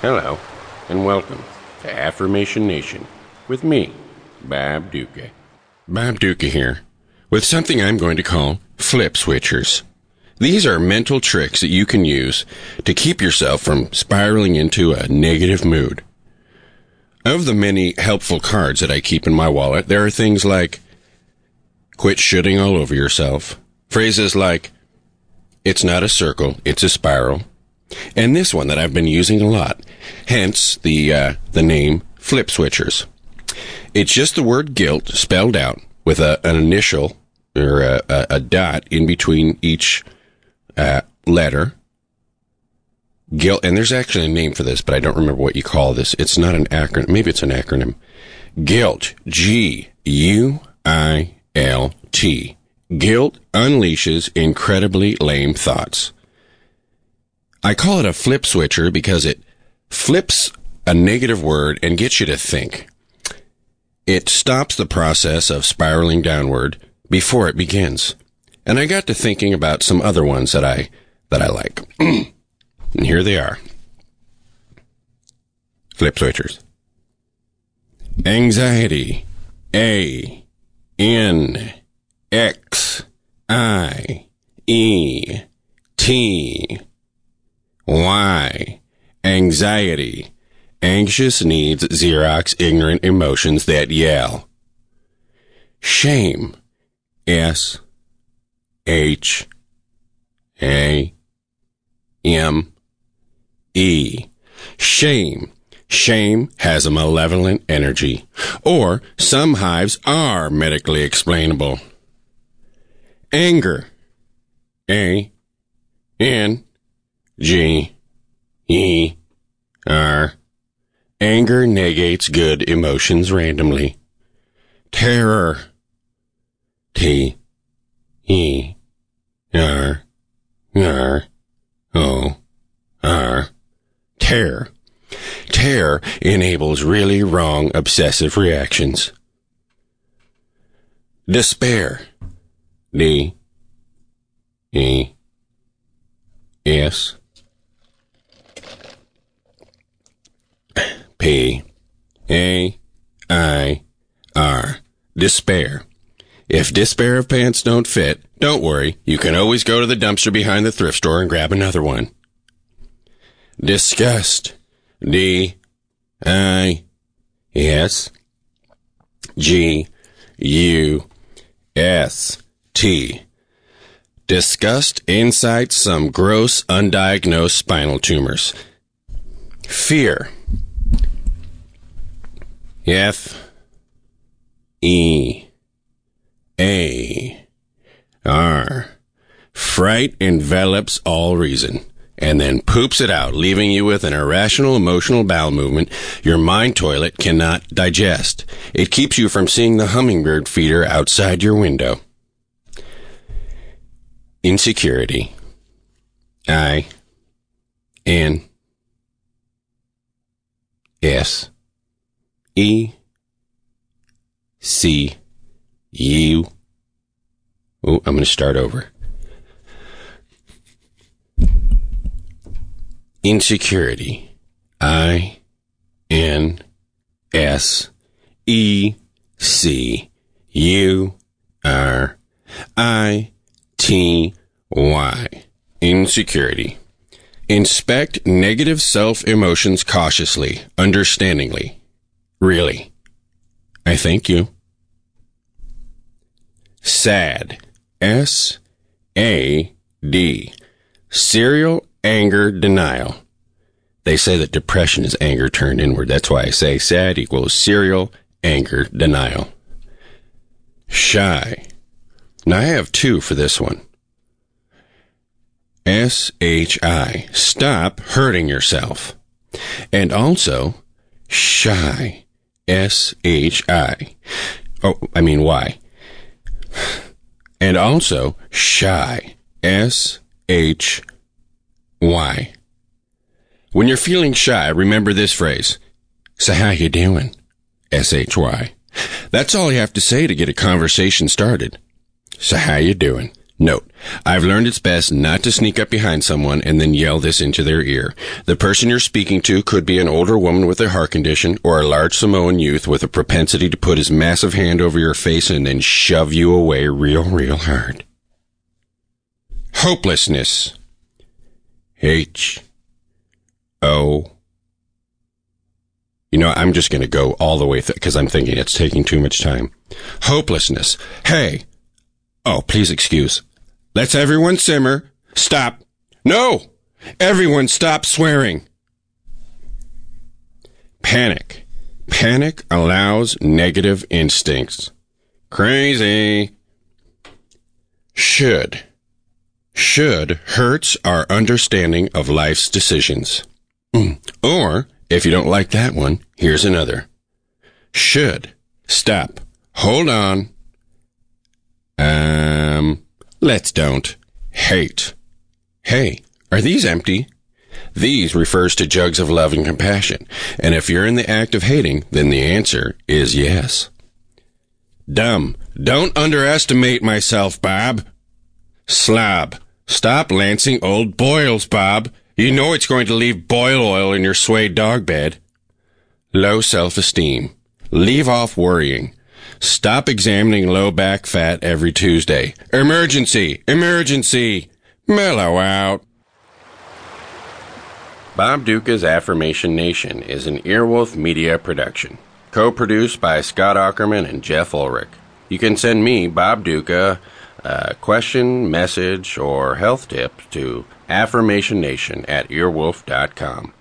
Hello, and welcome to Affirmation Nation with me, Bob Ducca. Bob Ducca here, with something I'm going to call flip switchers. These are mental tricks that you can use to keep yourself from spiraling into a negative mood. Of the many helpful cards that I keep in my wallet, there are things like quit shooting all over yourself, phrases like it's not a circle, it's a spiral, and this one that I've been using a lot, hence the uh, the name Flip Switchers. It's just the word guilt spelled out with a, an initial or a, a, a dot in between each uh, letter. Guilt, and there's actually a name for this, but I don't remember what you call this. It's not an acronym. Maybe it's an acronym. Guilt. G U I L T. Guilt unleashes incredibly lame thoughts. I call it a flip switcher because it flips a negative word and gets you to think. It stops the process of spiraling downward before it begins. And I got to thinking about some other ones that I that I like. and here they are. Flip switchers. Anxiety. A N X I E T. Anxiety. Anxious needs Xerox ignorant emotions that yell. Shame. S. H. A. M. E. Shame. Shame has a malevolent energy. Or some hives are medically explainable. Anger. A. N. G. E. R. Anger negates good emotions randomly. Terror. T. E. R. R. O. R. Terror. Terror enables really wrong obsessive reactions. Despair. D. E. S. P. A. I. R. Despair. If despair of pants don't fit, don't worry. You can always go to the dumpster behind the thrift store and grab another one. Disgust. D. I. S. G. U. S. T. Disgust incites some gross, undiagnosed spinal tumors. Fear. F. E. A. R. Fright envelops all reason and then poops it out, leaving you with an irrational emotional bowel movement your mind toilet cannot digest. It keeps you from seeing the hummingbird feeder outside your window. Insecurity. I. N. S. E. C. U. Oh, I'm going to start over. Insecurity. I. N. S. E. C. U. R. I. T. Y. Insecurity. Inspect negative self emotions cautiously, understandingly. Really. I thank you. SAD. S. A. D. Serial anger denial. They say that depression is anger turned inward. That's why I say sad equals serial anger denial. Shy. Now I have two for this one. S H I. Stop hurting yourself. And also, shy. S H I. Oh, I mean, why? And also, shy. S H Y. When you're feeling shy, remember this phrase. So how you doing? S H Y. That's all you have to say to get a conversation started. So how you doing? Note, I've learned it's best not to sneak up behind someone and then yell this into their ear. The person you're speaking to could be an older woman with a heart condition or a large Samoan youth with a propensity to put his massive hand over your face and then shove you away real, real hard. Hopelessness. H. O. You know, I'm just going to go all the way because th- I'm thinking it's taking too much time. Hopelessness. Hey. Oh, please excuse. Let's everyone simmer. Stop. No! Everyone stop swearing. Panic. Panic allows negative instincts. Crazy. Should. Should hurts our understanding of life's decisions. Mm. Or, if you don't like that one, here's another. Should. Stop. Hold on. Um, let's don't. Hate. Hey, are these empty? These refers to jugs of love and compassion. And if you're in the act of hating, then the answer is yes. Dumb. Don't underestimate myself, Bob. Slab. Stop lancing old boils, Bob. You know it's going to leave boil oil in your suede dog bed. Low self-esteem. Leave off worrying. Stop examining low back fat every Tuesday. Emergency! Emergency! Mellow out. Bob Ducca's Affirmation Nation is an Earwolf Media production. Co-produced by Scott Aukerman and Jeff Ullrich. You can send me, Bob Ducca, a question, message, or health tip to affirmationnation at earwolf.com.